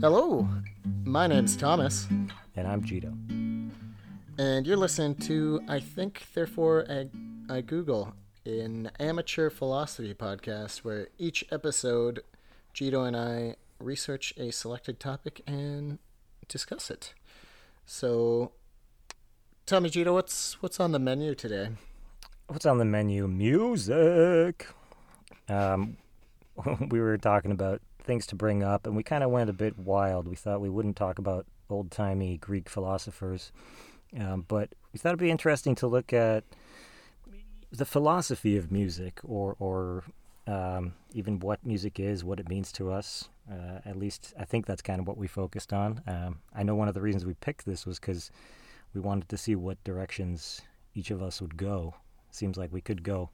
Hello, my name's Thomas, And I'm Gito. and you're listening to I Think Therefore I, I Google, an amateur philosophy podcast where each episode, Gito and I research a selected topic and discuss it. So, tell me, Gito, what's what's on the menu today? What's on the menu? Music. Um, we were talking about things to bring up, and we kind of went a bit wild. We thought we wouldn't talk about old timey Greek philosophers, um, but we thought it'd be interesting to look at the philosophy of music, or or um, even what music is, what it means to us. Uh, at least, I think that's kind of what we focused on. Um, I know one of the reasons we picked this was because we wanted to see what directions each of us would go. Seems like we could go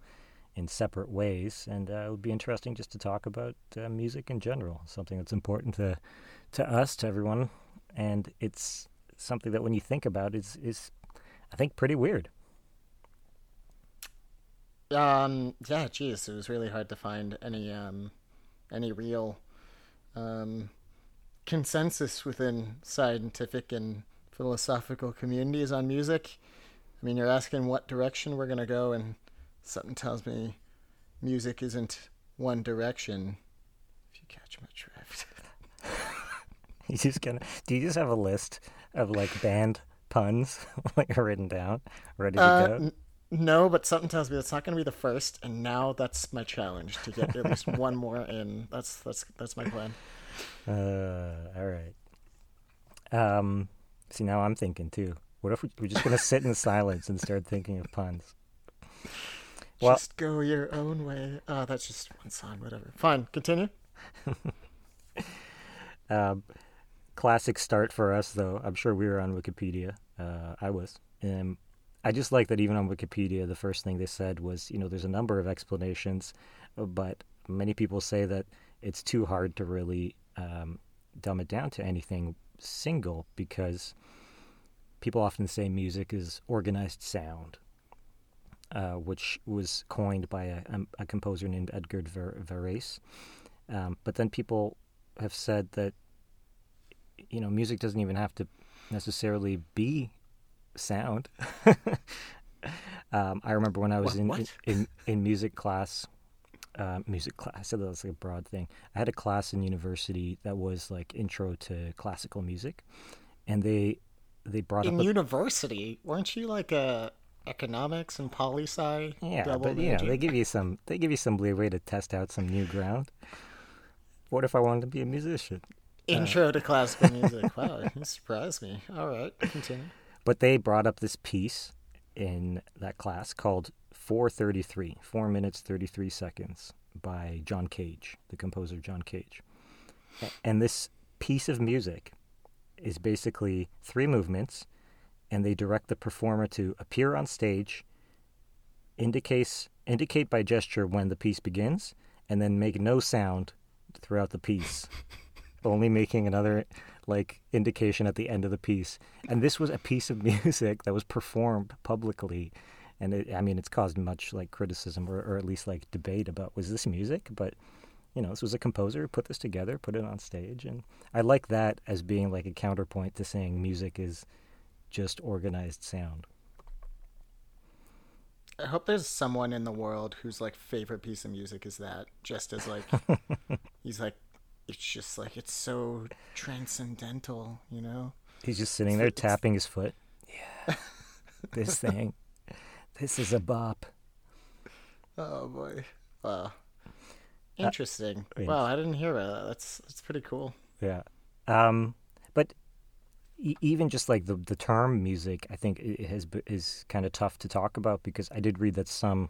in separate ways, and uh, it would be interesting just to talk about uh, music in general, something that's important to to us, to everyone, and it's something that when you think about is is I think pretty weird. Um, yeah, geez, it was really hard to find any um, any real um, consensus within scientific and philosophical communities on music. I mean, you're asking what direction we're gonna go, and something tells me music isn't one direction. If you catch my drift. You just gonna do you just have a list of like band puns like written down, ready to Uh, go? n- no, but something tells me that's not gonna be the first, and now that's my challenge to get at least one more in. That's that's that's my plan. Uh, all right. Um, see, now I'm thinking too. What if we, we're just gonna sit in silence and start thinking of puns? Well- just go your own way. Oh, that's just one song, whatever. Fine, continue. Um, classic start for us, though. I'm sure we were on Wikipedia. Uh, I was. And I just like that even on Wikipedia, the first thing they said was, you know, there's a number of explanations, uh, but many people say that it's too hard to really um, dumb it down to anything single because people often say music is organized sound, uh, which was coined by a, um, a composer named Edgar Ver- Varese. Um, but then people have said that you know music doesn't even have to necessarily be sound. um, I remember when I was What- in, in in music class. Uh, music class. I said that was like a broad thing. I had a class in university that was like intro to classical music, and they they brought In up a, university, weren't you like a economics and poli sci? yeah, but you know they give you some they give you some leeway to test out some new ground. What if I wanted to be a musician? intro uh, to classical music. Wow, you surprised me. All right, continue. But they brought up this piece in that class called 433, 4 minutes 33 seconds by John Cage, the composer John Cage. And this piece of music is basically three movements, and they direct the performer to appear on stage, indicates, indicate by gesture when the piece begins, and then make no sound throughout the piece only making another like indication at the end of the piece. And this was a piece of music that was performed publicly, and it, I mean, it's caused much like criticism or, or at least like debate about was this music? But you know, this was a composer who put this together, put it on stage, and I like that as being like a counterpoint to saying music is just organized sound. I hope there's someone in the world whose like favorite piece of music is that. Just as like he's like, it's just like it's so transcendental, you know. He's just sitting there tapping his foot. Yeah, this thing, this is a bop. Oh boy. Wow. Interesting. yeah. wow, I didn't hear about that. That's that's pretty cool. Yeah. Um, even just like the the term music, I think it has is kind of tough to talk about because I did read that some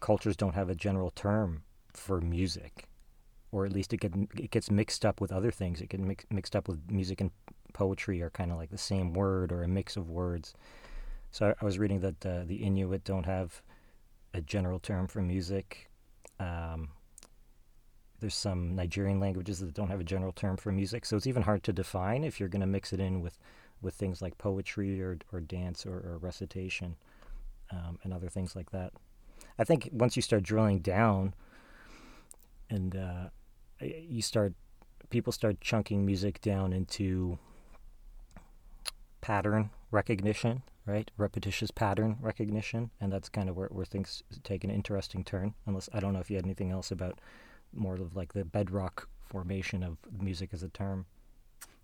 cultures don't have a general term for music, or at least it get it gets mixed up with other things. It gets mix, mixed up with music and poetry are kind of like the same word or a mix of words. So I, I was reading that uh, the Inuit don't have a general term for music. Um, there's some Nigerian languages that don't have a general term for music, so it's even hard to define if you're going to mix it in with, with things like poetry or or dance or, or recitation, um, and other things like that. I think once you start drilling down, and uh, you start people start chunking music down into pattern recognition, right? Repetitious pattern recognition, and that's kind of where, where things take an interesting turn. Unless I don't know if you had anything else about more of like the bedrock formation of music as a term.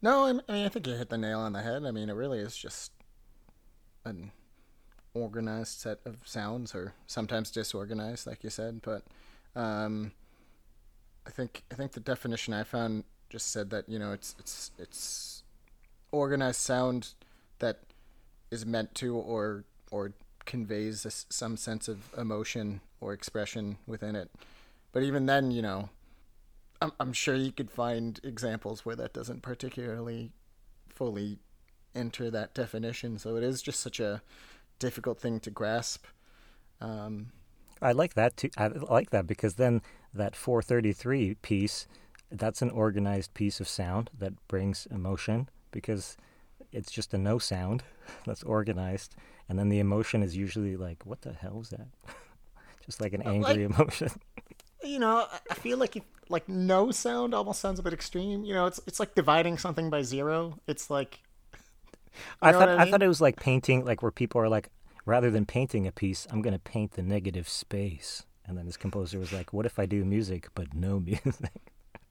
No, I mean I think you hit the nail on the head. I mean it really is just an organized set of sounds, or sometimes disorganized, like you said. But um, I think I think the definition I found just said that you know it's it's it's organized sound that is meant to or or conveys a, some sense of emotion or expression within it. But even then, you know, I'm, I'm sure you could find examples where that doesn't particularly fully enter that definition. So it is just such a difficult thing to grasp. Um, I like that too. I like that because then that 433 piece, that's an organized piece of sound that brings emotion because it's just a no sound that's organized, and then the emotion is usually like, "What the hell is that?" just like an angry like, emotion. You know, I feel like like no sound almost sounds a bit extreme. You know, it's it's like dividing something by zero. It's like I thought I, mean? I, thought it was like painting, like where people are like, rather than painting a piece, I'm going to paint the negative space. And then this composer was like, "What if I do music but no music?"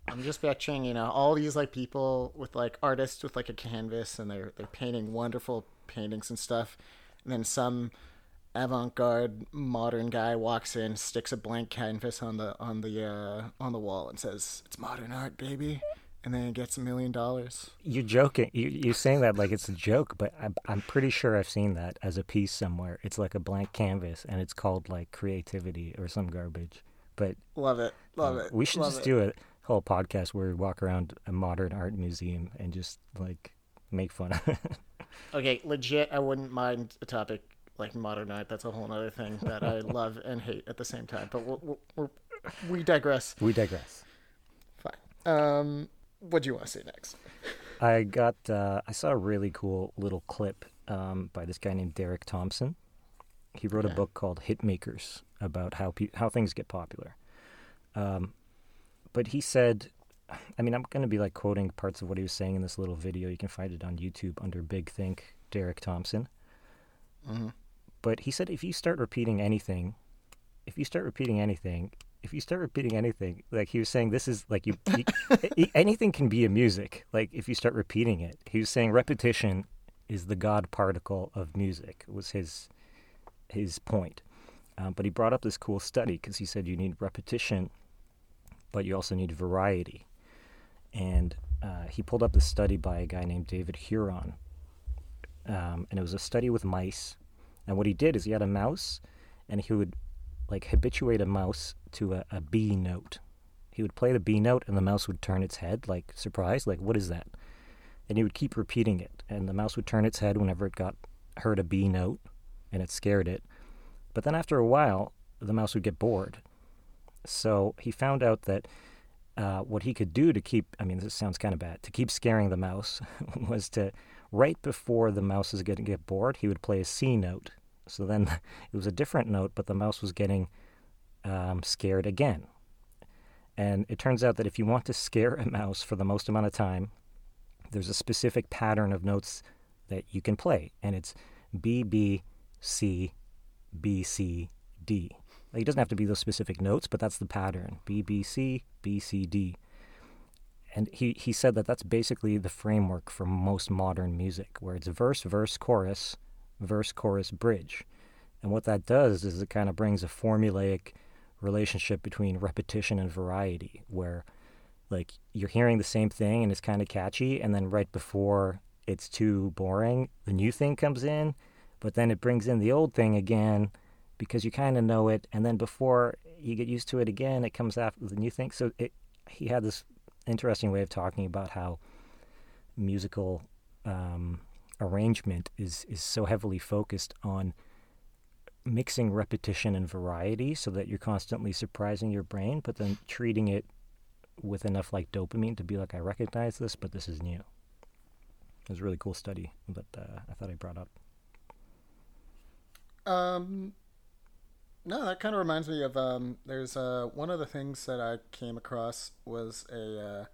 I'm just picturing, you know, all these like people with like artists with like a canvas and they're they're painting wonderful paintings and stuff, and then some avant-garde modern guy walks in, sticks a blank canvas on the on the uh, on the wall, and says, "It's modern art, baby." and then it gets a million dollars. You're joking. You, you're saying that like it's a joke, but I'm, I'm pretty sure I've seen that as a piece somewhere. It's like a blank canvas, and it's called like creativity or some garbage. But love it, love uh, it. We should love just it. do a whole podcast where we walk around a modern art museum and just like make fun of it. Okay, legit. I wouldn't mind a topic like modern art. That's a whole other thing that I love and hate at the same time. But we're, we're, we digress. We digress. Fine. Um, what do you want to say next? I got uh, I saw a really cool little clip um, by this guy named Derek Thompson. He wrote a book called Hitmakers about how pe- how things get popular. Um, but he said, I mean, I'm going to be like quoting parts of what he was saying in this little video. You can find it on YouTube under Big Think Derek Thompson. Mm-hmm. But he said if you start repeating anything, if you start repeating anything, if you start repeating anything, like he was saying, this is like you, you anything can be a music. Like if you start repeating it, he was saying repetition is the god particle of music. Was his his point. Um, but he brought up this cool study because he said you need repetition, but you also need variety. And uh, he pulled up this study by a guy named David Huron, um, and it was a study with mice. And what he did is he had a mouse, and he would like habituate a mouse to a, a B note. He would play the B note and the mouse would turn its head, like surprised, like what is that? And he would keep repeating it, and the mouse would turn its head whenever it got heard a B note, and it scared it. But then after a while, the mouse would get bored. So he found out that uh, what he could do to keep, I mean, this sounds kind of bad, to keep scaring the mouse was to, right before the mouse is going to get bored, he would play a C note. So then it was a different note, but the mouse was getting um, scared again. And it turns out that if you want to scare a mouse for the most amount of time, there's a specific pattern of notes that you can play, and it's B, B, C, B, C, D. Like, it doesn't have to be those specific notes, but that's the pattern B, B, C, B, C, D. And he, he said that that's basically the framework for most modern music, where it's verse, verse, chorus, verse, chorus, bridge. And what that does is it kind of brings a formulaic relationship between repetition and variety, where like you're hearing the same thing and it's kind of catchy, and then right before it's too boring, the new thing comes in, but then it brings in the old thing again because you kind of know it, and then before you get used to it again, it comes after the new thing. So it, he had this interesting way of talking about how musical um, arrangement is is so heavily focused on mixing repetition and variety so that you're constantly surprising your brain, but then treating it with enough like dopamine to be like, I recognize this, but this is new. It was a really cool study that uh, I thought I brought up. Um, no, that kind of reminds me of um, there's uh, one of the things that I came across was a uh,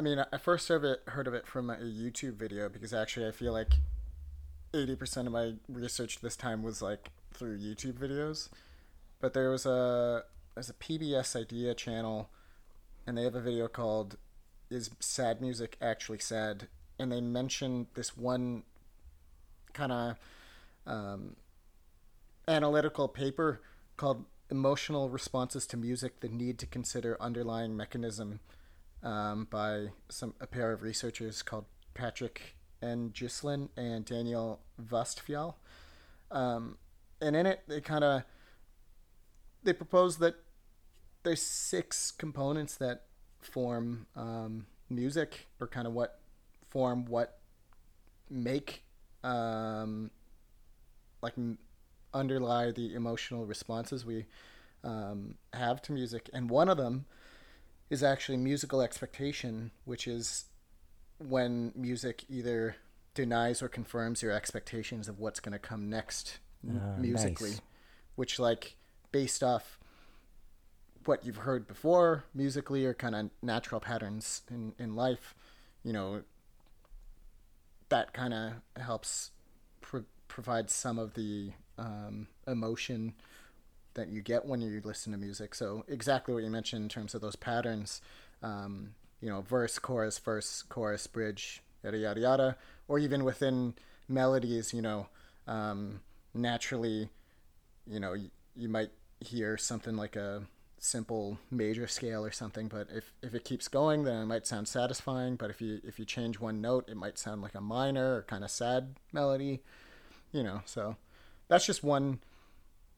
I mean, I first heard of it, heard of it from a YouTube video because actually I feel like 80% of my research this time was like through YouTube videos. But there was a there's a PBS Idea channel and they have a video called is sad music actually sad and they mention this one kind of um, analytical paper called emotional responses to music the need to consider underlying mechanism um, by some a pair of researchers called patrick and Juslin and daniel Västfjäll um, and in it they kind of they propose that there's six components that form um, music or kind of what form what make um, like underlie the emotional responses we um, have to music. And one of them is actually musical expectation which is when music either denies or confirms your expectations of what's going to come next Ah, musically nice. which like based off what you've heard before musically or kind of natural patterns in, in life, you know, that kind of helps pro- provide some of the um, emotion that you get when you listen to music. So exactly what you mentioned in terms of those patterns, um, you know, verse, chorus, verse, chorus, bridge, yada yada yada, or even within melodies, you know, um, naturally, you know, you, you might hear something like a simple major scale or something but if, if it keeps going then it might sound satisfying but if you if you change one note it might sound like a minor or kind of sad melody you know so that's just one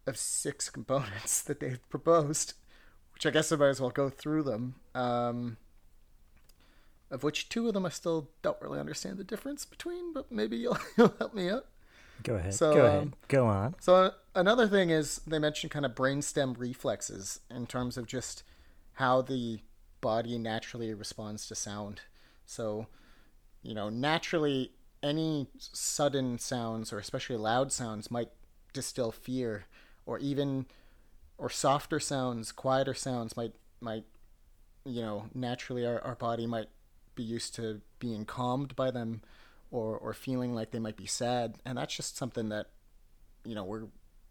of six components that they've proposed which i guess i might as well go through them um, of which two of them i still don't really understand the difference between but maybe you'll, you'll help me out Go ahead. So, Go ahead. um, Go on. so uh, another thing is they mentioned kind of brainstem reflexes in terms of just how the body naturally responds to sound. So, you know, naturally any sudden sounds or especially loud sounds might distill fear or even or softer sounds, quieter sounds might might you know, naturally our, our body might be used to being calmed by them or or feeling like they might be sad. And that's just something that you know we're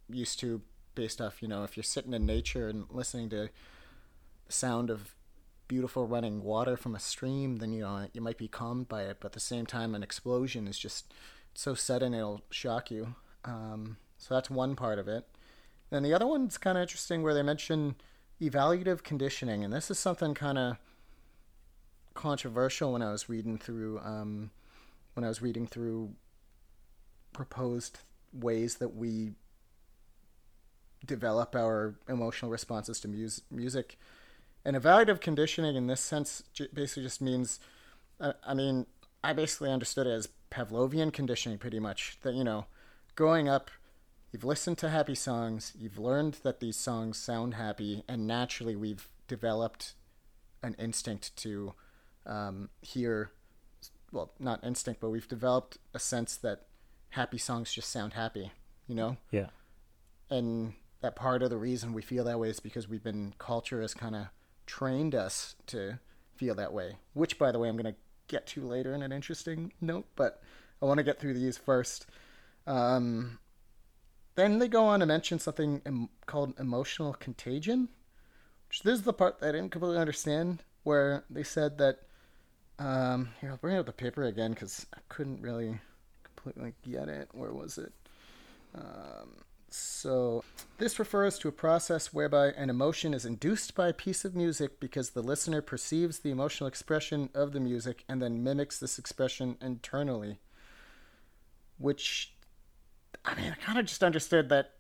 used to based off you know if you're sitting in nature and listening to the sound of beautiful running water from a stream then you know you might be calmed by it. But at the same time an explosion is just so sudden it'll shock you. Um, so that's one part of it then the other one's kind of interesting where they mention evaluative conditioning and this is something kind of controversial when i was reading through um, when i was reading through proposed ways that we develop our emotional responses to mus- music. And evaluative conditioning, in this sense, basically just means, uh, I mean, I basically understood it as Pavlovian conditioning pretty much. That, you know, growing up, you've listened to happy songs, you've learned that these songs sound happy, and naturally we've developed an instinct to um, hear, well, not instinct, but we've developed a sense that happy songs just sound happy, you know? Yeah. and that part of the reason we feel that way is because we've been culture has kind of trained us to feel that way which by the way i'm going to get to later in an interesting note but i want to get through these first um, then they go on to mention something em- called emotional contagion which this is the part that i didn't completely understand where they said that um, here i'll bring up the paper again because i couldn't really completely get it where was it um, so, this refers to a process whereby an emotion is induced by a piece of music because the listener perceives the emotional expression of the music and then mimics this expression internally. Which, I mean, I kind of just understood that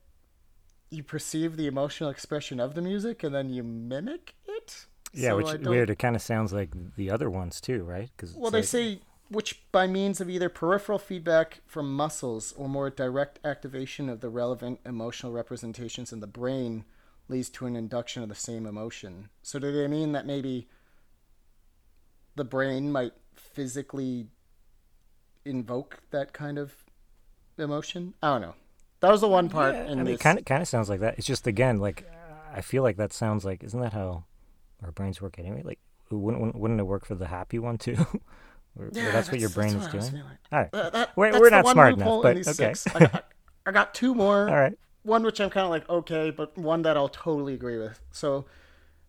you perceive the emotional expression of the music and then you mimic it. Yeah, So which I is don't- weird. It kind of sounds like the other ones too, right? Cause Well, they like- say which by means of either peripheral feedback from muscles or more direct activation of the relevant emotional representations in the brain leads to an induction of the same emotion. So do they mean that maybe the brain might physically invoke that kind of emotion? I don't know. That was the one part Yeah, in I mean, this. it kind of kind of sounds like that. It's just again like I feel like that sounds like isn't that how our brains work anyway? Like wouldn't wouldn't it work for the happy one too? or, or Yeah, that's, what your brain what is I was doing. feeling. All right. Uh, that- We're- that's we're the not one smart enough, loophole in but these okay. six. I got, I got two more. All right. One which I'm kind of like okay, but one that I'll totally agree with. So,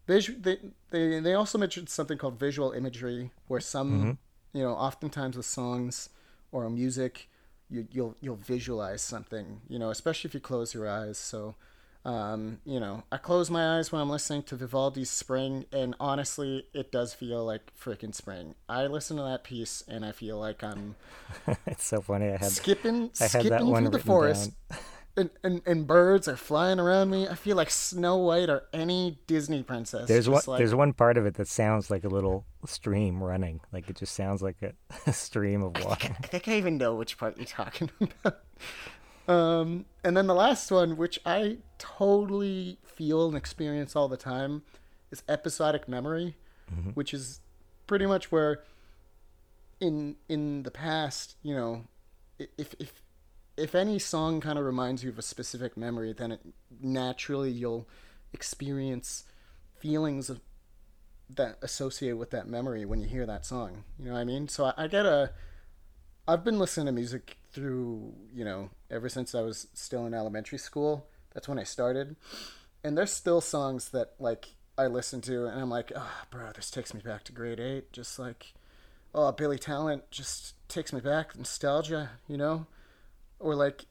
visu- they they they also mentioned something called visual imagery, where some Mm-hmm. you know oftentimes with songs or music, you you'll you'll visualize something. You know, especially if you close your eyes. So. Um, you know, I close my eyes when I'm listening to Vivaldi's Spring, and honestly, it does feel like freaking spring. I listen to that piece, and I feel like I'm it's so funny. I had skipping I had skipping through the forest. and, and, and birds are flying around me i feel like snow white or any disney princess There's one. like, There's one part of it that sounds like a little stream running. Like it just sounds like a, a stream of water. i think i even know which part you're talking about um and then the last one which i totally feel and experience all the time is episodic memory which is pretty much where in in the past you know if if if any song kind of reminds you of a specific memory then it naturally you'll experience feelings of that associate with that memory when you hear that song you know what i mean? So i, I get a i've been listening to music through you know ever since i was still in elementary school. That's when i started. And there's still songs that like i listen to and i'm like oh bro this takes me back to grade eight. Just like oh billy talent just takes me back. Nostalgia you know or like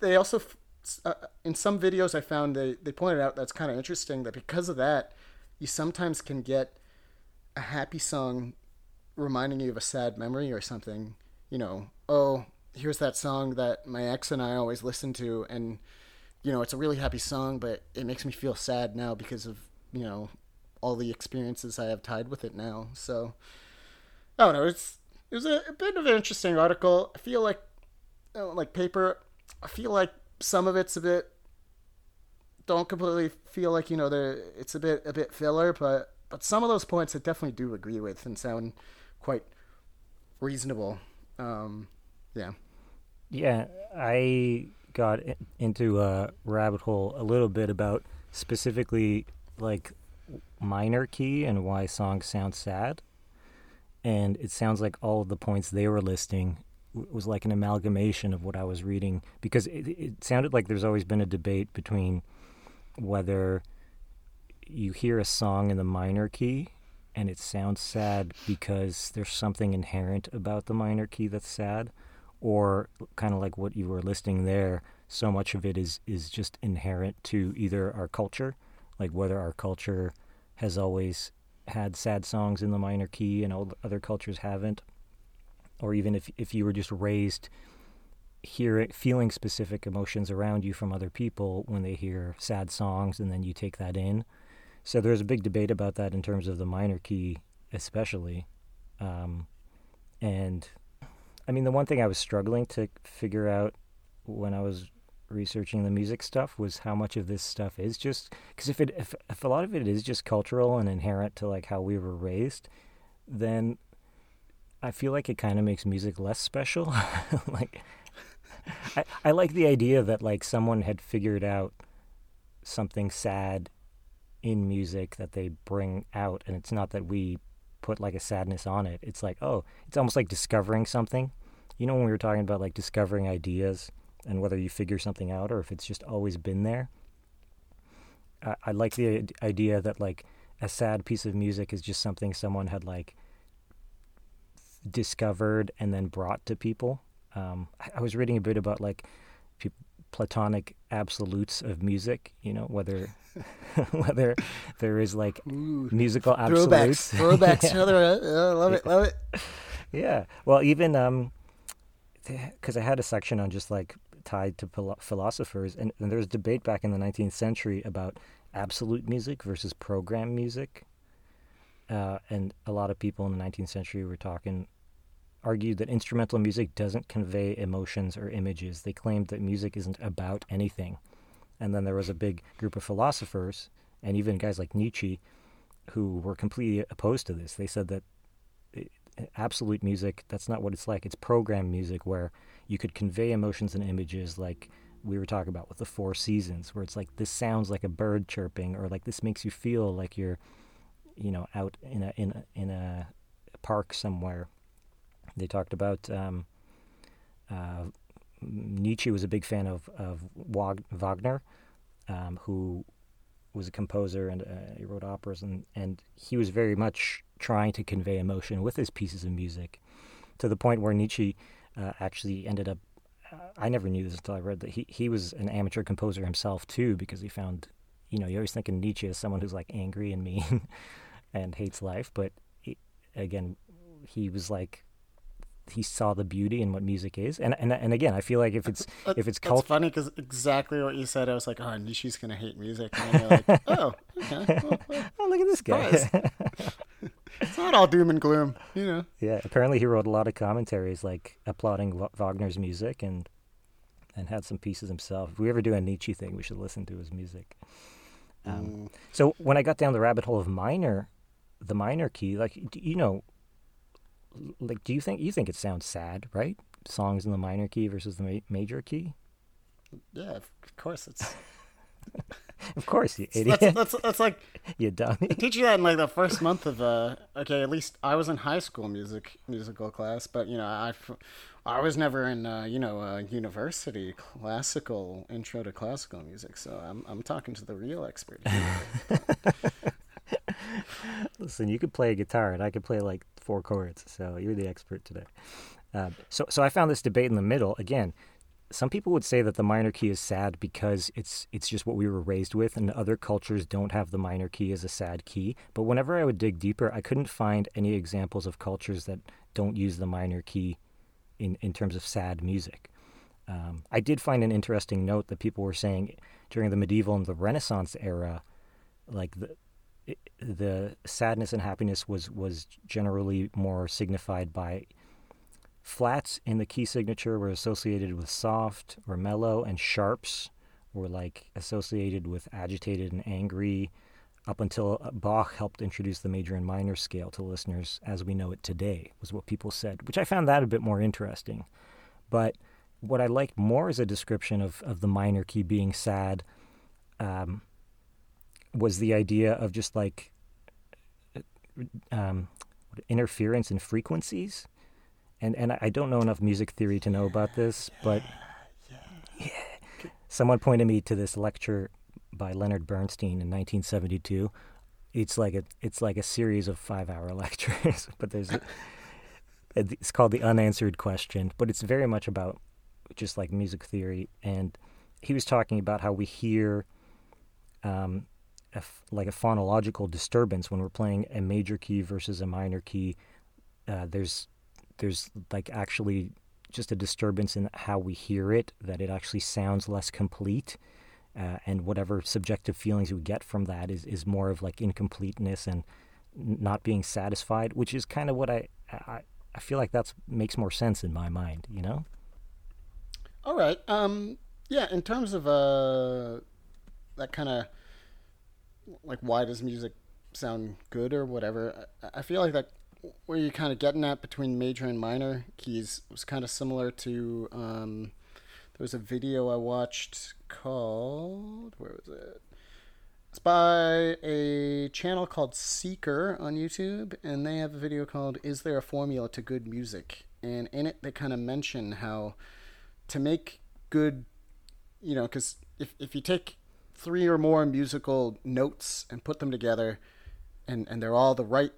they also uh, in some videos i found they, they pointed out that's kind of interesting that because of that you sometimes can get a happy song reminding you of a sad memory or something you know oh here's that song that my ex and i always listen to and you know it's a really happy song but it makes me feel sad now because of you know all the experiences i have tied with it now. So i don't know it's it was a, a bit of an interesting article. I feel like uh, like paper i feel like some of it's a bit don't completely feel like you know there it's a bit a bit filler but but some of those points i definitely do agree with and sound quite reasonable um yeah Yeah, I got into a rabbit hole a little bit about specifically like minor key and why songs sound sad. And it sounds like all of the points they were listing was like an amalgamation of what I was reading because it, it sounded like there's always been a debate between whether you hear a song in the minor key and it sounds sad because there's something inherent about the minor key that's sad or kind of like what you were listing there so much of it is is just inherent to either our culture like whether our culture has always had sad songs in the minor key and all other cultures haven't or even if if you were just raised hearing feeling specific emotions around you from other people when they hear sad songs and then you take that in. So there's a big debate about that in terms of the minor key especially. Um, and I mean, the one thing I was struggling to figure out when I was researching the music stuff was how much of this stuff is just because if it if, if a lot of it is just cultural and inherent to like how we were raised, then I feel like it kind of makes music less special. like, I I like the idea that like someone had figured out something sad in music that they bring out, and it's not that we put like a sadness on it. It's like, oh, it's almost like discovering something. You know, when we were talking about like discovering ideas and whether you figure something out or if it's just always been there. I, I like the idea that like a sad piece of music is just something someone had like discovered and then brought to people. Um, I, I was reading a bit about like pe- platonic absolutes of music. You know, whether whether there is like Ooh, musical absolutes. throwbacks Yeah. to other uh, love it love it Yeah. Well, even um, because I had a section on just like tied to philosophers, and, and there was debate back in the 19th century about absolute music versus program music. Uh, and a lot of people in the 19th century were talking, argued that instrumental music doesn't convey emotions or images. They claimed that music isn't about anything. And then there was a big group of philosophers, and even guys like Nietzsche, who were completely opposed to this. They said that eh, absolute music that's not what it's like it's program music where you could convey emotions and images like we were talking about with the four seasons where it's like this sounds like a bird chirping or like this makes you feel like you're you know, out in a in a, in a park somewhere. They talked about um, uh, Nietzsche was a big fan of of Wagner, um, who was a composer and uh, he wrote operas and and he was very much trying to convey emotion with his pieces of music, to the point where Nietzsche uh, actually ended up. Uh, I never knew this until I read that he he was an amateur composer himself too because he found, you know, you always think of Nietzsche as someone who's like angry and mean, and hates life, but he, again, he was like he saw the beauty in what music is, and and and again, I feel like if it's if it's That's cult, funny because exactly what you said. I was like, oh, Nietzsche's gonna hate music. And you're like, oh, okay. Well, well, oh look at this guy. it's not all doom and gloom, you know. yeah, apparently he wrote a lot of commentaries like applauding Wagner's music and and had some pieces himself. If we ever do a Nietzsche thing, we should listen to his music. Um, Mm. So when I got down the rabbit hole of minor, the minor key, like you know, like do you think you think it sounds sad, right? Songs in the minor key versus the ma- major key. Yeah, of course. It's Of course, you idiot, that's, that's that's like you dummy. They teach you that in like the first month of uh okay at least I was in high school music musical class but you know I, I was never in uh, you know uh, university classical intro to classical music so I'm I'm talking to the real expert here. Listen, you could play a guitar, and I could play like four chords. So you're the expert today. Um, so, so I found this debate in the middle. Again, some people would say that the minor key is sad because it's it's just what we were raised with, and other cultures don't have the minor key as a sad key. But whenever I would dig deeper, I couldn't find any examples of cultures that don't use the minor key in in terms of sad music. Um, I did find an interesting note that people were saying during the medieval and the Renaissance era, like the the sadness and happiness was was generally more signified by flats in the key signature were associated with soft or mellow and sharps were like associated with agitated and angry. Up until uh, Bach helped introduce the major and minor scale to listeners as we know it today was what people said which I found that a bit more interesting. But what I liked more is a description of, of the minor key being sad um, was the idea of just like um, interference in frequencies. And and I don't know enough music theory to know about this, but yeah. someone pointed me to this lecture by Leonard Bernstein in 1972. It's like a it's like a series of five hour lectures, but there's a, it's called the unanswered question, but it's very much about just like music theory. And he was talking about how we hear um, like a phonological disturbance when we're playing a major key versus a minor key. Uh, there's there's like actually just a disturbance in how we hear it that it actually sounds less complete. Uh, and whatever subjective feelings we get from that is, is more of like incompleteness and not being satisfied, which is kind of what I, I I feel like that's makes more sense in my mind, you know. All right. Um. Yeah. In terms of uh, that kind of like, why does music sound good or whatever? I, I feel like that where you're kind of getting at between major and minor keys was kind of similar to um. There was a video I watched called where was it? It's by a channel called Seeker on YouTube, and they have a video called "Is There a Formula to Good Music?" And in it, they kind of mention how to make good, you know, because if if you take three or more musical notes and put them together, and and they're all the right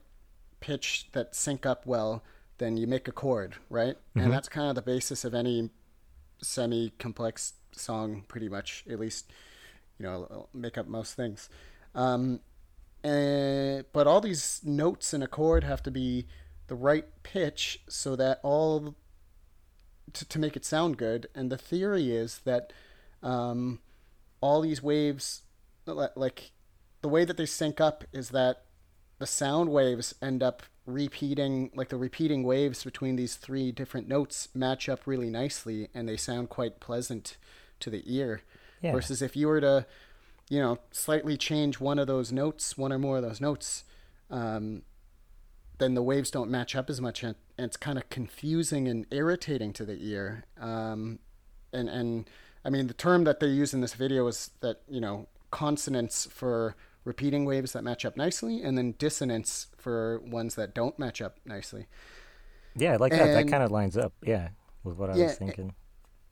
pitch that sync up well, then you make a chord, right? And that's kind of the basis of any semi-complex song, pretty much. At least, you know, make up most things. Um, and, but all these notes in a chord have to be the right pitch so that all to, to make it sound good. And the theory is that um, all these waves, like the way that they sync up, is that the sound waves end up repeating, like the repeating waves between these three different notes match up really nicely, and they sound quite pleasant to the ear. Yeah. Versus if you were to, you know, slightly change one of those notes, one or more of those notes, um, then the waves don't match up as much, and, and it's kind of confusing and irritating to the ear. Um, and and I mean, the term that they use in this video is that you know consonance for repeating waves that match up nicely, and then dissonance for ones that don't match up nicely. Yeah, I like that. That kind of lines up. Yeah, with what I Yeah, was thinking.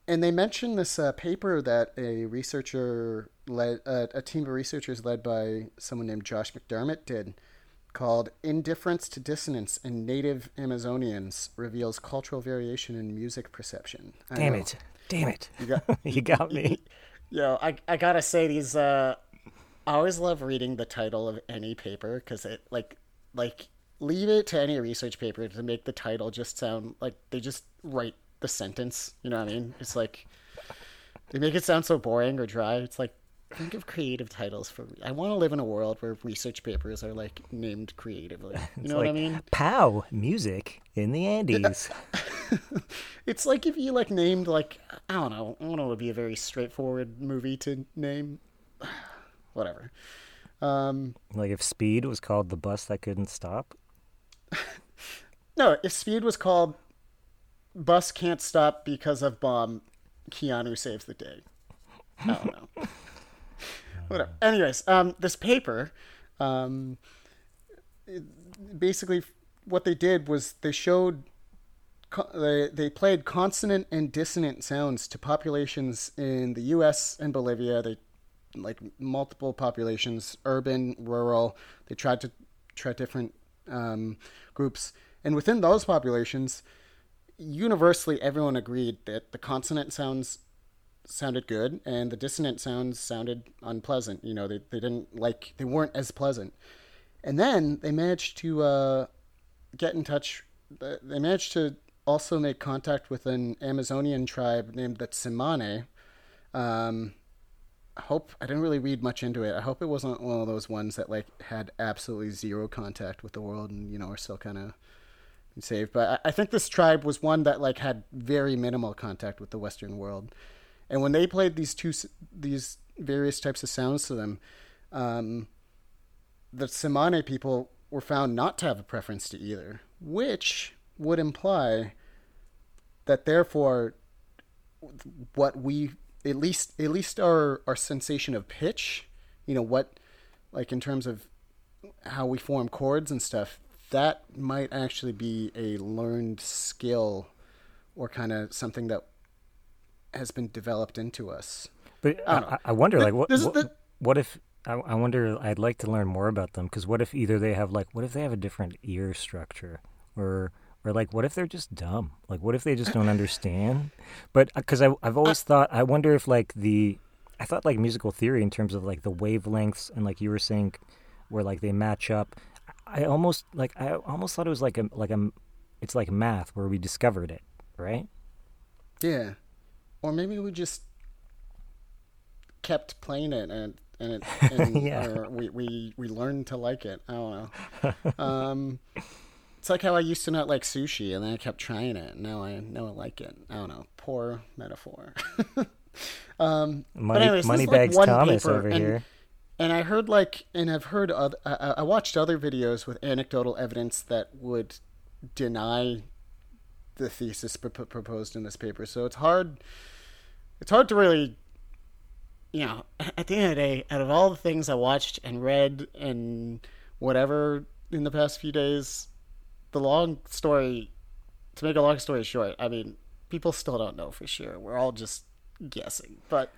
And they mentioned this uh, paper that a researcher led, uh, a team of researchers led by someone named Josh McDermott did, called "Indifference to Dissonance in Native Amazonians Reveals Cultural Variation in Music Perception." I Damn know. it! Damn it! You got, you got me. Yo, I I gotta say these. Uh, I always love reading the title of any paper because it like like leave it to any research paper to make the title just sound like they just write the sentence. You know what I mean? It's like they make it sound so boring or dry. It's like think of creative titles for. Me. I want to live in a world where research papers are like named creatively. You know like, what I mean? Pow! Music in the Andes. It's like if you like named like I don't know. I don't know. It would be a very straightforward movie to name. Whatever. Um, like if Speed was called the bus that couldn't stop. no, if Speed was called "Bus Can't Stop Because of Bomb," Keanu saves the day. I don't know. Whatever. Anyways, um, this paper, um, it- basically, what they did was they showed they they played consonant and dissonant sounds to populations in the U.S. and Bolivia. They like multiple populations, urban, rural. They tried to try different um, groups, and within those populations, universally everyone agreed that the consonant sounds sounded good and the dissonant sounds sounded unpleasant. You know, they they didn't like they weren't as pleasant. And then they managed to uh, get in touch. They managed to also made contact with an Amazonian tribe named the Tsimane. Um, I hope I didn't really read much into it. I hope it wasn't one of those ones that like had absolutely zero contact with the world and you know are still kind of saved. But I, I think this tribe was one that like had very minimal contact with the Western world. And when they played these two these various types of sounds to them, um, the Tsimane people were found not to have a preference to either, which would imply that therefore what we at least at least our our sensation of pitch, you know, what like in terms of how we form chords and stuff, that might actually be a learned skill or kind of something that has been developed into us. But I. I, I wonder, like, what, This is what, the- what if? I, I wonder. I'd like to learn more about them because what if either they have like, what if they have a different ear structure, or or like, what if they're just dumb? Like, what if they just don't understand? But because I I've always thought, I wonder if like the, I thought like musical theory in terms of like the wavelengths and like you were saying, where like they match up. I almost like I almost thought it was like a like a, it's like math where we discovered it, right? Yeah. Or maybe we just kept playing it and and, it, and Yeah. or we, we we learned to like it. I don't know. Um, it's like how I used to not like sushi and then I kept trying it. And now I now I like it. I don't know. Poor metaphor. um, Money anyways, is, like, Moneybags Thomas paper, over and- here. and I heard like, and I've heard, other, I, I watched other videos with anecdotal evidence that would deny the thesis pro- pro- proposed in this paper. So it's hard, it's hard to really, you know, at the end of the day, out of all the things I watched and read and whatever in the past few days, the long story, to make a long story short, I mean, people still don't know for sure. We're all just guessing, but.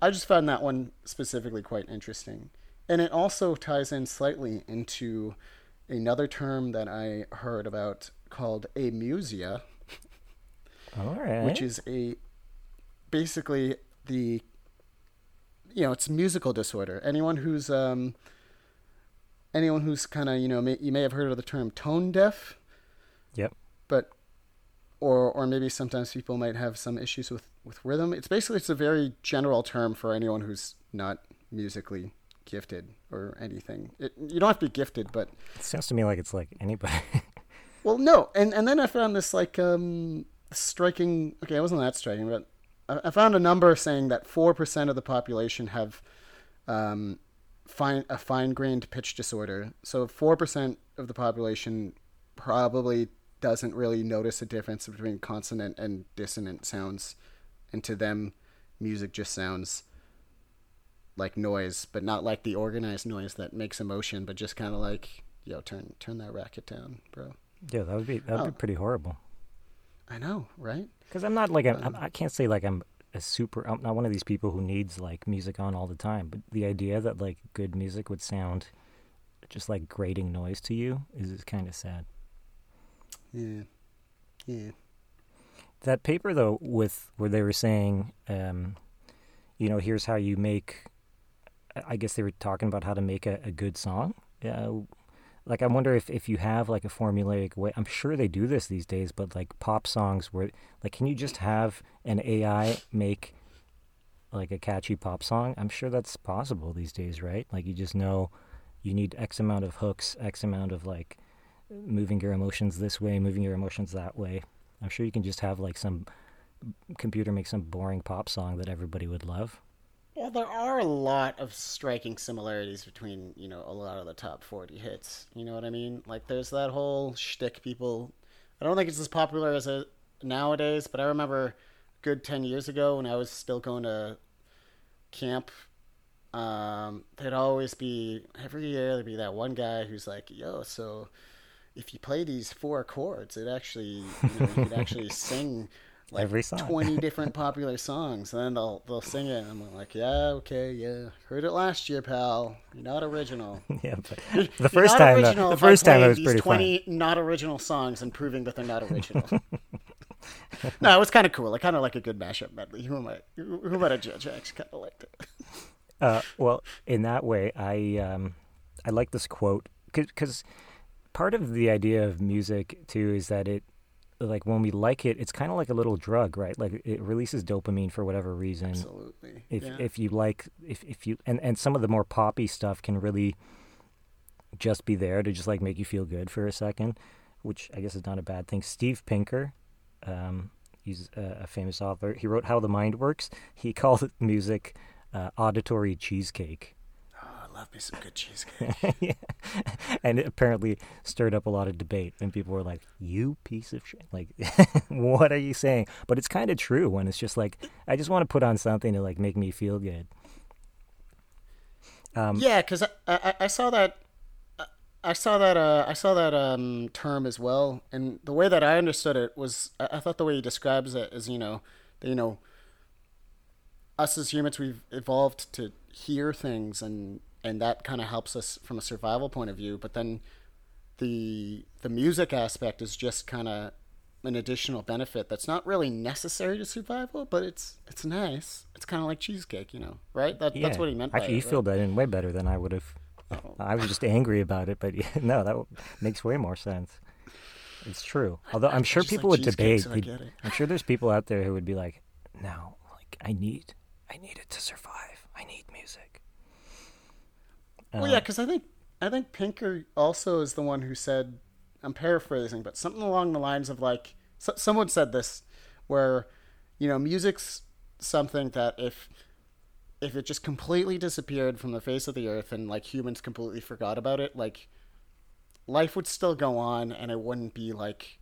I just found that one specifically quite interesting. And it also ties in slightly into another term that I heard about called amusia, All right. which is a basically the you know, it's a musical disorder. Anyone who's um anyone who's kind of, you know, may, you may have heard of the term tone deaf, Yep. but or or maybe sometimes people might have some issues with with rhythm. It's basically it's a very general term for anyone who's not musically gifted or anything. It, you don't have to be gifted, but It sounds to me like it's like anybody. well, no. And and then I found this like um striking. Okay, it wasn't that striking, but I, I found a number saying that four percent of the population have um fine a fine grained pitch disorder. So four percent of the population probably doesn't really notice a difference between consonant and dissonant sounds, and to them, music just sounds like noise, but not like the organized noise that makes emotion, but just kind of like, yo, turn turn that racket down, bro. Yeah, that would be that would Oh. be pretty horrible. I know, right? Because I'm not like a, Um, I'm, I can't say like I'm a super. I'm not one of these people who needs like music on all the time. But the idea that like good music would sound just like grating noise to you is, is kind of sad. Yeah, yeah. That paper though, with where they were saying, um, you know, here's how you make. I guess they were talking about how to make a, a good song. Yeah, like I wonder if if you have like a formulaic way. I'm sure they do this these days, but like pop songs where like can you just have an AI make like a catchy pop song? I'm sure that's possible these days, right? Like you just know you need X amount of hooks, X amount of like moving your emotions this way, moving your emotions that way. I'm sure you can just have like some computer make some boring pop song that everybody would love. Well, there are a lot of striking similarities between, you know, a lot of the top 40 hits. You know what I mean? Like, there's that whole shtick people. I don't think it's as popular as it nowadays, but I remember a good 10 years ago when I was still going to camp. Um, there'd always be, every year, there'd be that one guy who's like, yo, so if you play these four chords, it actually, you know, you could actually sing like Every song. 20 different popular songs. And then they'll they'll sing it and I'm like yeah okay yeah. Heard it last year pal. You're not original. Yeah, but the first time, original the first time it was pretty 20 funny. not original songs and proving that they're not original. No it was kind of cool. I kind of like a good mashup medley. Who am I who who am I to judge? I actually kind of liked it. Uh, well, in that way, I um, I like this quote because part of the idea of music too is that it like when we like it, it's kind of like a little drug, right? Like it releases dopamine for whatever reason. absolutely if yeah. if you like if if you and and some of the more poppy stuff can really just be there to just like make you feel good for a second, which I guess is not a bad thing. Steve Pinker, um, he's a, a famous author. He wrote How the Mind Works. He called it music uh, auditory cheesecake. Love me some good cheesecake yeah. And it apparently stirred up a lot of debate. And people were like, You piece of shit. Like, what are you saying? But it's kind of true when it's just like, I just want to put on something to like make me feel good. Um, yeah, because I, I I saw that I saw that uh, I saw that um, term as well, and the way that I understood it was I, I thought the way he describes it is you know that, you know us as humans we've evolved to hear things and and that kind of helps us from a survival point of view, but then the the music aspect is just kind of an additional benefit that's not really necessary to survival, but it's it's nice. It's kind of like cheesecake, you know, right? That, that's what he meant. by Actually, you filled that in way better than I would have. Oh. I was just angry about it, but yeah, no, that makes way more sense. It's true. Although I'm sure people like would debate. so I get it. i'm sure there's people out there who would be like, "No, like I need, I need it to survive. I need music." Well, Uh, yeah, because I think I think Pinker also is the one who said, I'm paraphrasing, but something along the lines of like, so, someone said this, where, you know, music's something that if if it just completely disappeared from the face of the earth and like humans completely forgot about it, like life would still go on and it wouldn't be like,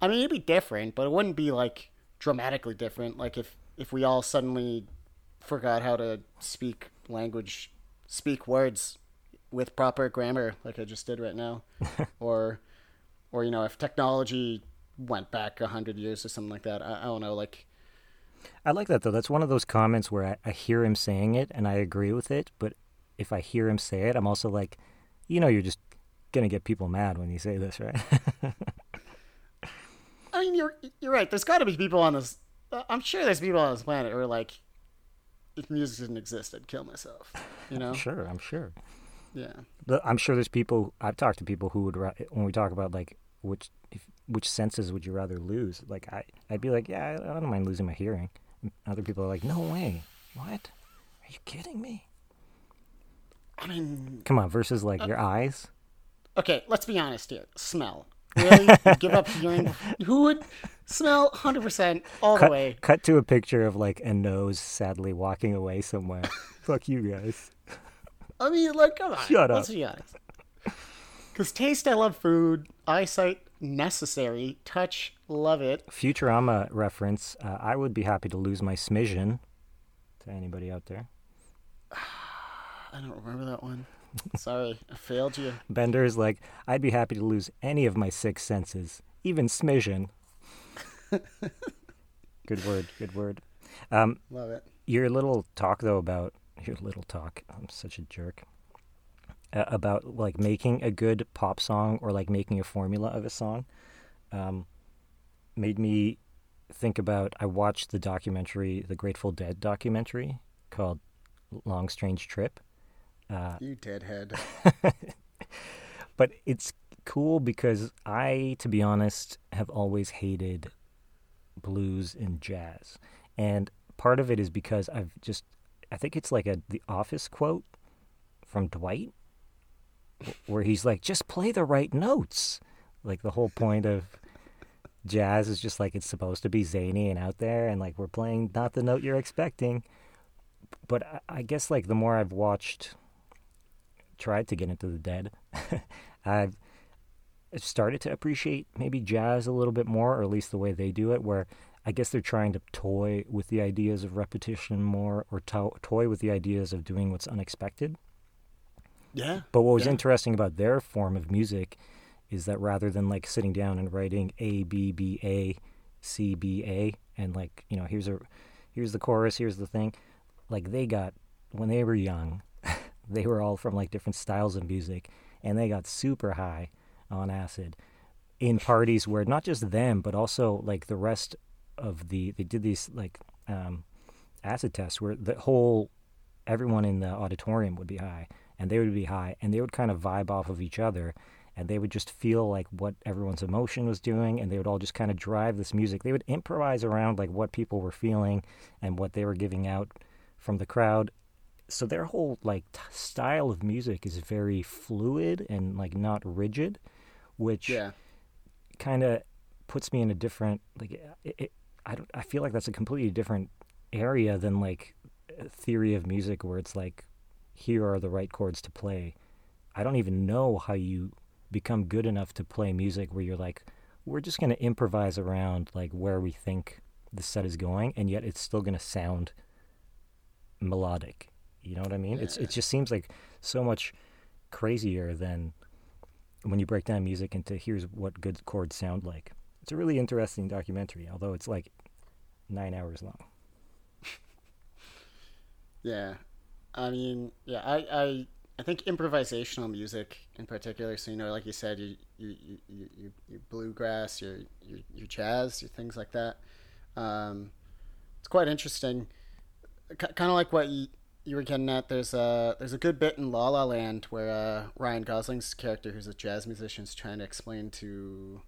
I mean, it'd be different, but it wouldn't be like dramatically different. Like if if we all suddenly forgot how to speak language, speak words with proper grammar, like I just did right now, or, or you know, if technology went back a hundred years or something like that. I, I don't know, like I like that though. That's one of those comments where I, I hear him saying it and I agree with it, but if I hear him say it, I'm also like, you know, you're just gonna get people mad when you say this, right? I mean, you're you're right. There's got to be people on this. uh, I'm sure there's people on this planet who are like, if music didn't exist, I'd kill myself. You know? sure, I'm sure. Yeah. But I'm sure there's people. I've talked to people who would when we talk about like which if, which senses would you rather lose? Like I I'd be like, yeah, I, I don't mind losing my hearing. And other people are like, no way. What? Are you kidding me? I mean, Come on, versus like Uh, your eyes. okay. Let's be honest here. Smell. Really? Give up hearing? Who would smell 100 percent all the way? cut to a picture of like a nose sadly walking away somewhere. Fuck you guys. I mean, like, come on. Shut up. Let's be honest. Because taste, I love food. Eyesight, necessary. Touch, love it. Futurama reference. Uh, I would be happy to lose my smidgen. To anybody out there. I don't remember that one. Sorry, I failed you. Bender's like, I'd be happy to lose any of my six senses, even smidgen. good word, good word. Um, Love it. your little talk though about your little talk. I'm such a jerk. Uh, about like making a good pop song or like making a formula of a song, um, made me think about. I watched the documentary, the Grateful Dead documentary called "Long Strange Trip." Uh, You deadhead. but it's cool because I, to be honest, have always hated blues and jazz, and part of it is because I've just, I think it's like a The Office quote from Dwight, where he's like, "Just play the right notes." Like the whole point of jazz is just like it's supposed to be zany and out there, and like we're playing not the note you're expecting. But I, I guess like the more I've watched tried to get into the dead, I've started to appreciate maybe jazz a little bit more, or at least the way they do it, where I guess they're trying to toy with the ideas of repetition more, or to- toy with the ideas of doing what's unexpected. Yeah. But what was Yeah. interesting about their form of music is that rather than like sitting down and writing A B B A C B A and like you know here's a here's the chorus here's the thing like they got when they were young they were all from like different styles of music and they got super high on acid in parties where not just them but also like the rest of the they did these like um acid tests where the whole everyone in the auditorium would be high and they would be high and they would kind of vibe off of each other and they would just feel like what everyone's emotion was doing and they would all just kind of drive this music. They would improvise around like what people were feeling and what they were giving out from the crowd. So their whole like t- style of music is very fluid and like not rigid which Yeah. kind of puts me in a different like it, it, I don't I feel like that's a completely different area than like a theory of music where it's like here are the right chords to play. I don't even know how you become good enough to play music where you're like we're just going to improvise around like where we think the set is going and yet it's still going to sound melodic. You know what I mean? It's it just seems like so much crazier than when you break down music into here's what good chords sound like. It's a really interesting documentary, although it's like nine hours long. Yeah. I mean, yeah, I, I, I think improvisational music in particular. So you know, like you said, you you you you, you, bluegrass, your your your jazz, your things like that. Um, it's quite interesting. K- kind of like what you, you were getting at. There's a there's a good bit in La La Land where uh, Ryan Gosling's character, who's a jazz musician, is trying to explain to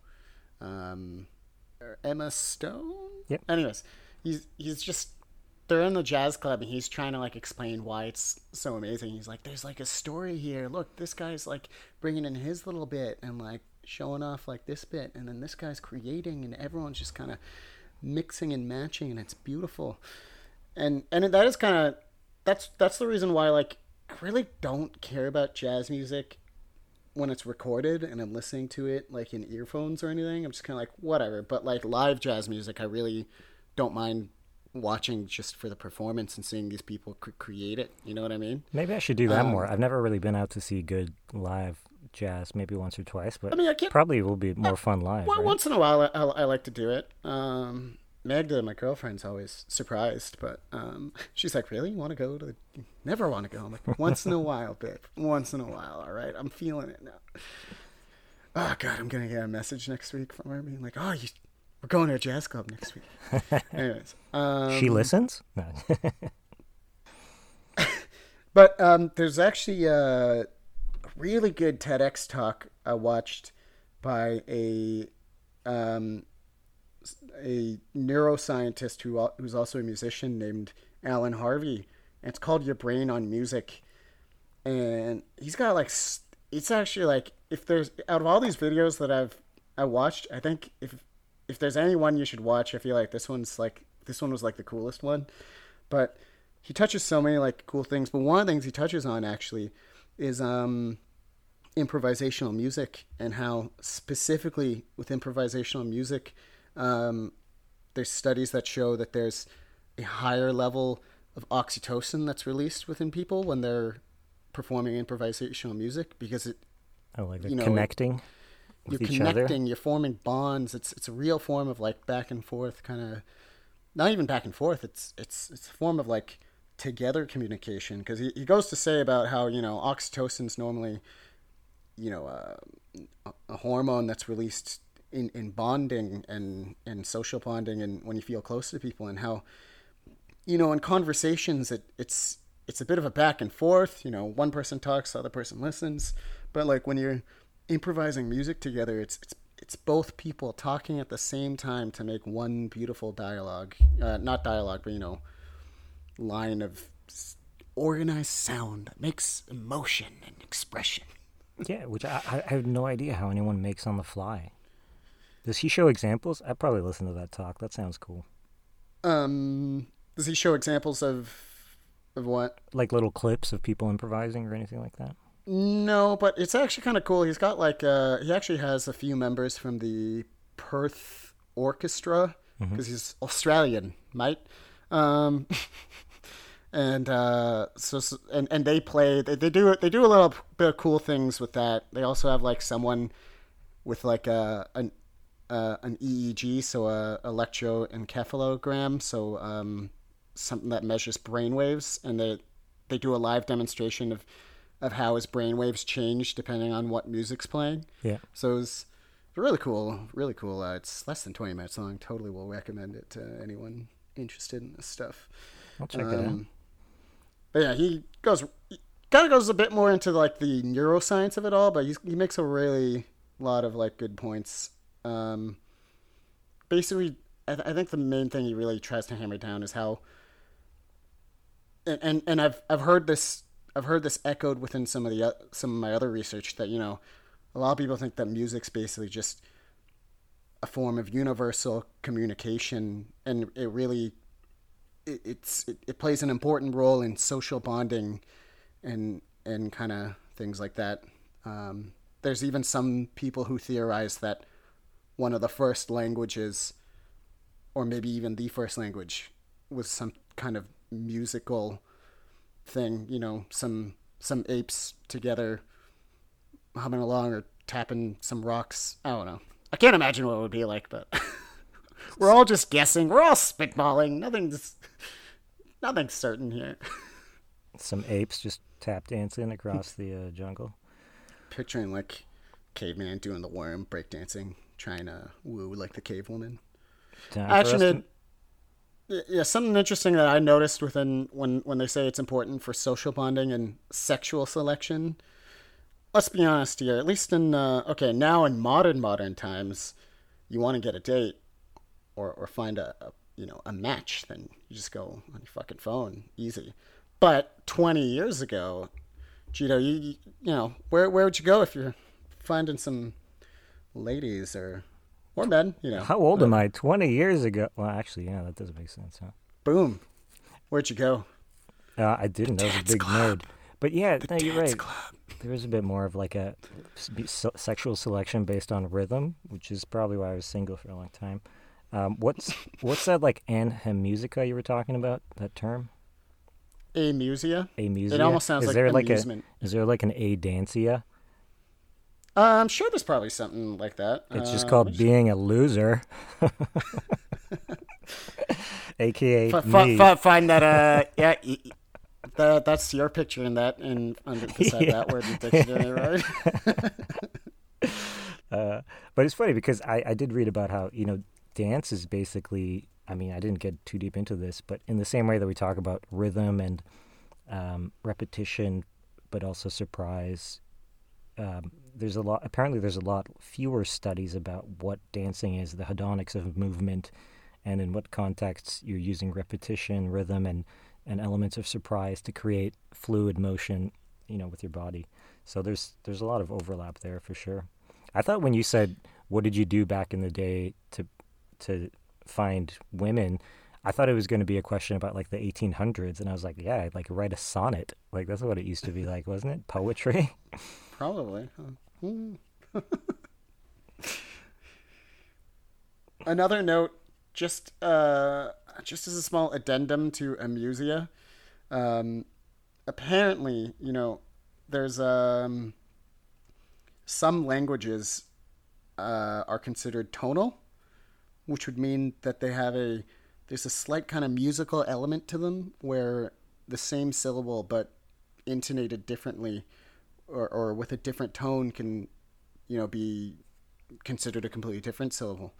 um, Emma Stone. Yep. Anyways, he's he's just they're in the jazz club and he's trying to like explain why it's so amazing. He's like, "There's like a story here. Look, this guy's like bringing in his little bit and like showing off like this bit, and then this guy's creating, and everyone's just kind of mixing and matching, and it's beautiful." And and that is kind of that's that's the reason why like I really don't care about jazz music when it's recorded and I'm listening to it like in earphones or anything. I'm just kind of like whatever. But like live jazz music, I really don't mind watching just for the performance and seeing these people cr- create it. You know what I mean? Maybe I should do that Um, more. I've never really been out to see good live jazz, maybe once or twice, but I mean, I can't. probably will be more fun live. Well, right? once in a while, I, I, I like to do it. Um, Magda, my girlfriend's always surprised, but um, she's like, "Really? You want to go to? The... Never want to go." I'm like, "Once in a while, babe. Once in a while. All right. I'm feeling it now." Oh God, I'm gonna get a message next week from her being like, "Oh, you, we're going to a jazz club next week." Anyways, um, she listens? No. But um, there's actually a really good TEDx talk I watched by a um, a neuroscientist who who's also a musician named Alan Harvey. And it's called Your Brain on Music, and he's got like it's actually like if there's out of all these videos that I've I watched, I think if if there's any one you should watch, I feel like this one's like this one was like the coolest one. But he touches so many like cool things. But one of the things he touches on actually is um, improvisational music and how specifically with improvisational music, um, there's studies that show that there's a higher level of oxytocin that's released within people when they're performing improvisational music because it Oh, like You know, connecting you're connecting, other. you're forming bonds. It's it's a real form of like back and forth kind of not even back and forth. It's it's it's a form of like together communication because he, he goes to say about how you know oxytocin's normally you know uh, a hormone that's released in, in bonding and and social bonding and when you feel close to people and how you know in conversations it it's it's a bit of a back and forth you know one person talks the other person listens but like when you're improvising music together it's it's it's both people talking at the same time to make one beautiful dialogue uh, not dialogue but you know line of organized sound that makes emotion and expression Yeah, which I, I I have no idea how anyone makes on the fly. Does he show examples? I'd probably listen to that talk. That sounds cool. um does he show examples of of what Like little clips of people improvising or anything like that. No, but it's actually kind of cool. He's got like uh, he actually has a few members from the Perth Orchestra because he's Australian, mate. Um, and uh, so so- and and they play. They, they do they do a little bit of cool things with that. They also have like someone with like a an uh, an EEG, so a electroencephalogram, so um, something that measures brain waves, and they they do a live demonstration of of how his brain waves change depending on what music's playing. Yeah. So it's really cool, really cool. Uh, it's less than 20 minutes long. Totally will recommend it to anyone interested in this stuff. I'll check it out. Um, But yeah, he goes kind of goes a bit more into like the neuroscience of it all, but he's, he makes a really lot of like good points. Um, basically, I, th- I think the main thing he really tries to hammer down is how, and and, and I've I've heard this I've heard this echoed within some of the some of my other research that you know a lot of people think that music's basically just a form of universal communication, and it really it, it's it, it plays an important role in social bonding and and kind of things like that. Um, there's even some people who theorize that one of the first languages, or maybe even the first language, was some kind of musical thing. You know, some some apes together humming along or tapping some rocks. I don't know. I can't imagine what it would be like, but we're all just guessing. We're all spitballing. Nothing's nothing's certain here. Some apes just tap dancing across the uh, jungle. Picturing like caveman doing the worm breakdancing, trying to woo like the cave woman. Time for Actually, yeah, something interesting that I noticed within when when they say it's important for social bonding and sexual selection. Let's be honest here. At least in uh, okay now in modern modern times, you want to get a date or or find a, a you know a match, then you just go on your fucking phone, easy. But twenty years ago, Gito, you you you know where where would you go if you're finding some ladies or or men? You know, How old am I? 20 years ago. Well, actually, yeah, that doesn't make sense, huh? boom, where'd you go? Uh, I didn't. I was a big club. nerd. But yeah, no, you're right. club. There is a bit more of like a se- sexual selection based on rhythm, which is probably why I was single for a long time. Um, what's what's that like anhemusica you were talking about? That term, Amusia. amusia. It almost sounds is like there like amusement. a is there like an a adancia? Uh, I'm sure there's probably something like that. It's just Uh, called being a loser, aka fi- me. fi- find that. Uh, yeah, y- that that's your picture in that and under beside Yeah. that word in the dictionary, right? Uh, but it's funny because I, I did read about how you know dance is basically I mean I didn't get too deep into this but in the same way that we talk about rhythm and um, repetition but also surprise um, there's a lot apparently there's a lot fewer studies about what dancing is the hedonics of movement and in what contexts you're using repetition rhythm and and elements of surprise to create fluid motion you know with your body so there's there's a lot of overlap there for sure I thought when you said what did you do back in the day to to find women, I thought it was going to be a question about like the 1800s, and I was like, yeah, I'd like write a sonnet. Like that's what it used to be like, wasn't it? Poetry. Probably. Hmm. Another note, just uh, just as a small addendum to Amusia. Um, apparently, you know, there's um some languages uh, are considered tonal, which would mean that they have a there's a slight kind of musical element to them where the same syllable but intonated differently or, or with a different tone can you know be considered a completely different syllable.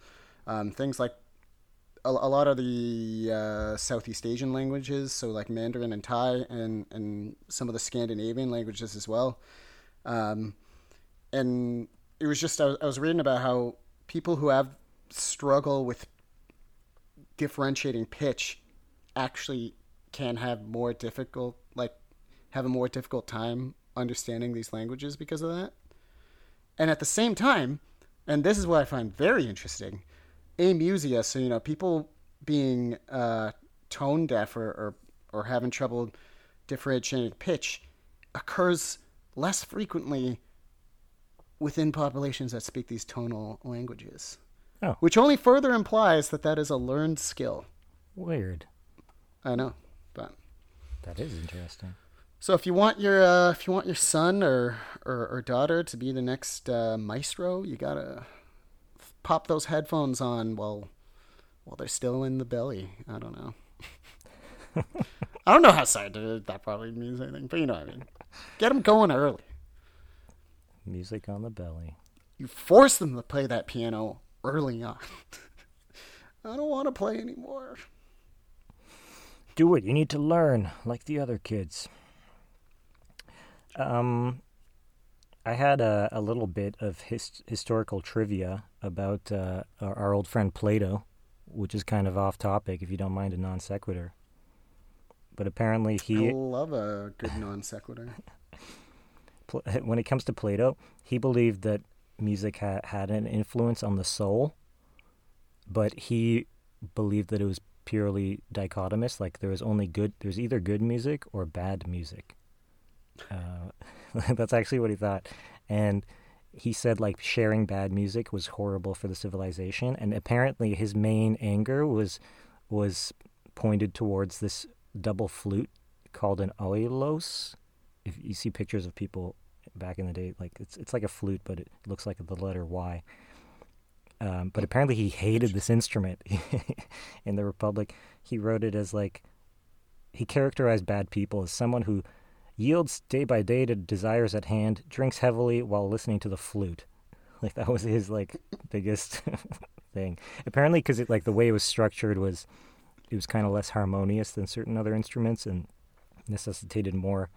Um, things like a, a, lot of the uh, Southeast Asian languages, so like Mandarin and Thai, and and some of the Scandinavian languages as well. Um, and it was just I was, I was reading about how people who have struggle with differentiating pitch actually can have more difficult like have a more difficult time understanding these languages because of that. And at the same time, and this is what I find very interesting, amusia, so you know, people being uh, tone deaf or, or, or having trouble differentiating pitch occurs less frequently within populations that speak these tonal languages. Oh. Which only further implies that that is a learned skill. Weird. I know, but that is interesting. So if you want your uh, if you want your son or, or, or daughter to be the next uh, maestro, you gotta pop those headphones on while while they're still in the belly. I don't know. I don't know how scientific that probably means anything, but you know what I mean. Get them going early. Music on the belly. You force them to play that piano early on. I don't want to play anymore. Do it. You need to learn like the other kids. Um, I had a, a little bit of his, historical trivia about uh, our, our, old friend Plato, which is kind of off topic if you don't mind a non sequitur. But apparently he. I love a good non sequitur. when it comes to Plato, he believed that music ha- had an influence on the soul, but he believed that it was purely dichotomous. Like there was only good, there's either good music or bad music. Uh, that's actually what he thought. And he said like sharing bad music was horrible for the civilization. And apparently his main anger was was pointed towards this double flute called an aulos. If you see pictures of people back in the day, like it's it's like a flute, but it looks like the letter Y. Um, but apparently he hated this instrument in the Republic. He wrote it as like he characterized bad people as someone who yields day by day to desires at hand, drinks heavily while listening to the flute. Like that was his like biggest thing. Apparently, because it like the way it was structured was it was kind of less harmonious than certain other instruments and necessitated more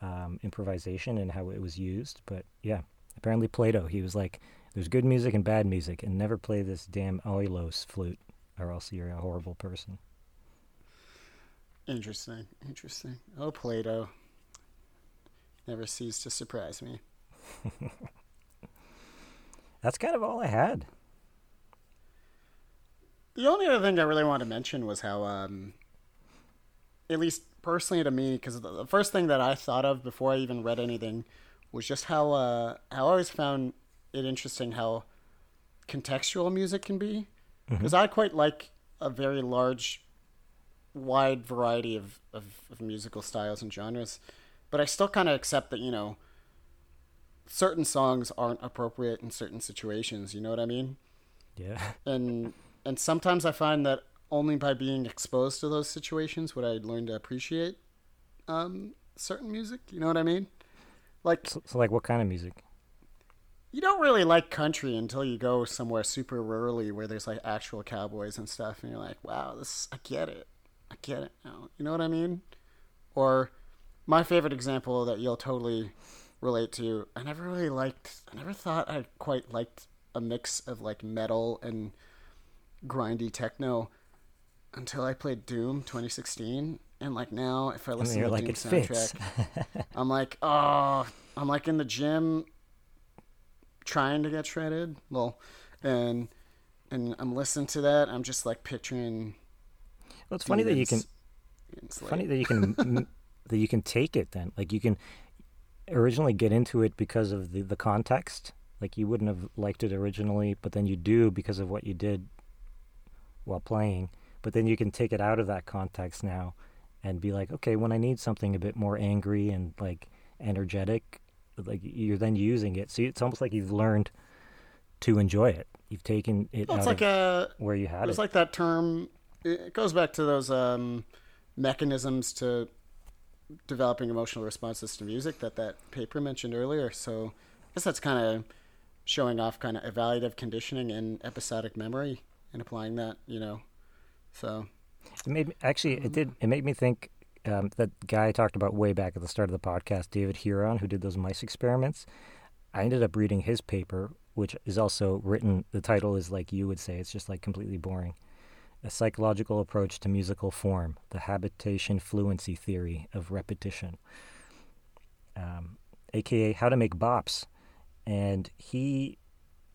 um, improvisation and how it was used. But yeah, apparently Plato, he was like, "There's good music and bad music, and never play this damn aulos flute, or else you're a horrible person." Interesting, interesting. Oh, Plato never cease to surprise me. That's kind of all I had. The only other thing I really wanted to mention was how, um, at least personally to me, because the first thing that I thought of before I even read anything was just how uh, how I always found it interesting how contextual music can be. Because mm-hmm. I quite like a very large, wide variety of, of, of musical styles and genres but I still kind of accept that you know certain songs aren't appropriate in certain situations. You know what I mean? Yeah. And and sometimes I find that only by being exposed to those situations would I learn to appreciate um, certain music. You know what I mean? Like so, so, like what kind of music? You don't really like country until you go somewhere super rurally where there's like actual cowboys and stuff, and you're like, wow, this I get it, I get it now. You know what I mean? Or my favorite example that you'll totally relate to. I never really liked. I never thought I quite liked a mix of like metal and grindy techno until I played Doom 2016. And like now, if I listen to the like, Doom soundtrack, I'm like, oh, I'm like in the gym trying to get shredded. Well, and and I'm listening to that. I'm just like picturing. Well, it's funny that you can. Funny that you can that you can take it then. Like you can originally get into it because of the, the context. Like you wouldn't have liked it originally, but then you do because of what you did while playing. But then you can take it out of that context now and be like, okay, when I need something a bit more angry and like energetic. Like you're then using it, so it's almost like you've learned to enjoy it. You've taken it Well, it's out like a where you had it. It's it. like that term. It goes back to those um, mechanisms to developing emotional responses to music that that paper mentioned earlier. So I guess that's kind of showing off kind of evaluative conditioning and episodic memory and applying that. You know, so It made me, actually it did it made me think um, that guy I talked about way back at the start of the podcast, David Huron, who did those mice experiments. I ended up reading his paper, which is also written. The title is like you would say, it's just like completely boring. A psychological approach to musical form: the habituation fluency theory of repetition, um, aka how to make bops. And he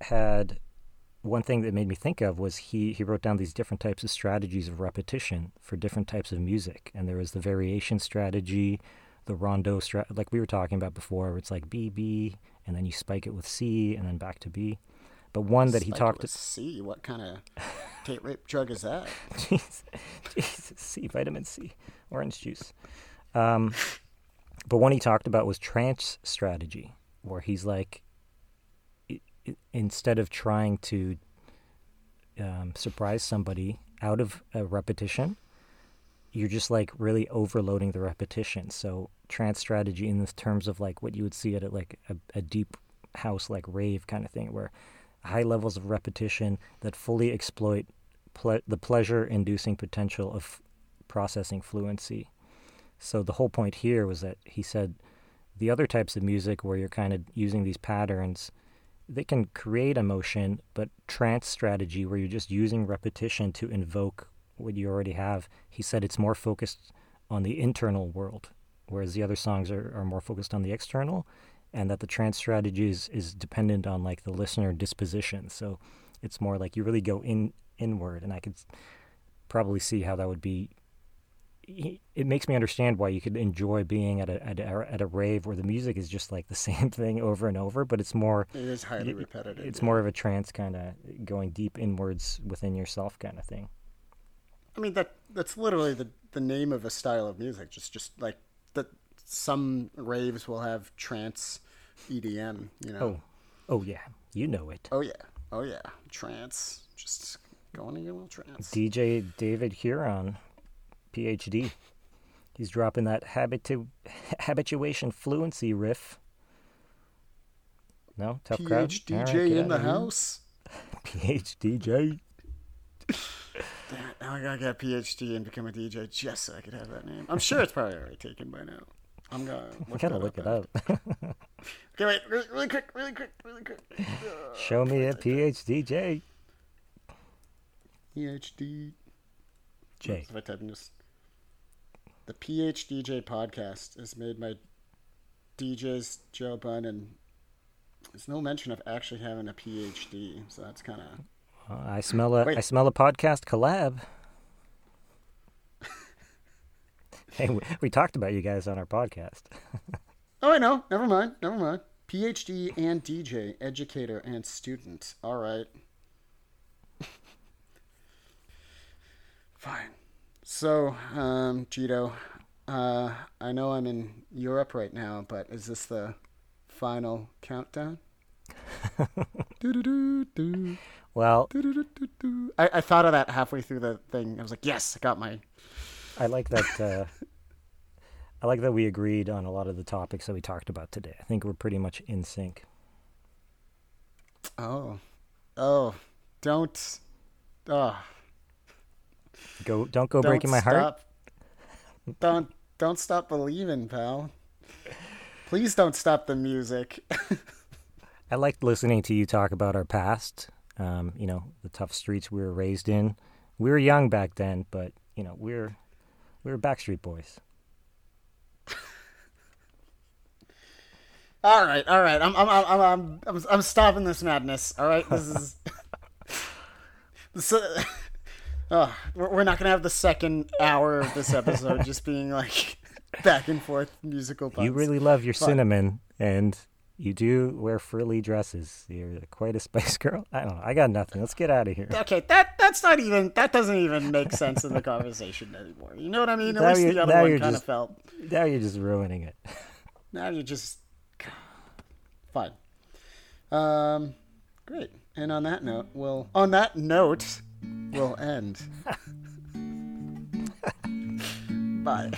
had one thing that made me think of was he, he wrote down these different types of strategies of repetition for different types of music. And there was the variation strategy, the rondo strat, like we were talking about before, where it's like B, B, and then you spike it with C, and then back to B. But one that he talked to. C. What kind of date rape drug is that? Jesus, C, vitamin C, orange juice. Um, but one he talked about was trance strategy, where he's like, instead of trying to um, surprise somebody out of a repetition, you're just like really overloading the repetition. So trance strategy in the terms of like what you would see at a, like a, a deep house like rave kind of thing, where high levels of repetition that fully exploit ple- the pleasure-inducing potential of processing fluency. So the whole point here was that he said the other types of music where you're kind of using these patterns, they can create emotion, but trance strategy where you're just using repetition to invoke what you already have, he said it's more focused on the internal world, whereas the other songs are, are more focused on the external, and that the trance strategy is, is dependent on like the listener disposition. So it's more like you really go in inward, and I could probably see how that would be it makes me understand why you could enjoy being at a, at a at a rave where the music is just like the same thing over and over, but it's more It is highly repetitive. it's yeah. more of a trance kind of going deep inwards within yourself kind of thing. I mean that that's literally the the name of a style of music. Just just like that. Some raves will have trance EDM. You know. Oh, oh yeah, you know it. Oh yeah. Oh yeah. Trance. Just going in a little trance. DJ David Huron, PhD. He's dropping that habitu- habituation fluency riff. No, tough crowd. PhDJ All right, get in the house. PhDJ. Damn it, now I gotta get a PhD and become a DJ just so I could have that name. I'm sure it's probably already taken by now. I'm gonna I look gotta that look it up. Okay, wait, really, really quick, really quick, really quick. Show me a PhDJ. PhD. J. If I type in just the PhDJ podcast is made by DJs Joe Bunn, and there's no mention of actually having a PhD, so that's kind of. I smell a I Wait. smell a podcast collab. hey, we, we talked about you guys on our podcast. Oh, I know. Never mind. Never mind. PhD and DJ, educator and student. All right. Fine. So, um, Gito, uh, I know I'm in Europe right now, but is this the final countdown? Well. I, I thought of that halfway through the thing. I was like, yes, I got my. I like that. Uh, I like that we agreed on a lot of the topics that we talked about today. I think we're pretty much in sync. Oh. Oh. Don't. Oh. Go, don't go Don't breaking my heart. stop. Don't don't stop believing, pal. Please don't stop the music. I liked listening to you talk about our past. Um, you know, the tough streets we were raised in. We were young back then, but you know, we we're we were Backstreet Boys. all right, all right. I'm I'm I'm I'm I'm, I'm stopping this madness. All right, this is. this, uh, oh, we're not gonna have the second hour of this episode just being like back and forth musical puns. You really love your cinnamon, and you do wear frilly dresses. You're quite a spice girl. I don't know. I got nothing. Let's get out of here. Okay, that that's not even that doesn't even make sense in the conversation anymore. You know what I mean? At Now least you- the other one kind of felt. Now you're just ruining it. Now you're just fine. Um, great. And on that note, we'll On that note, we'll end. bye.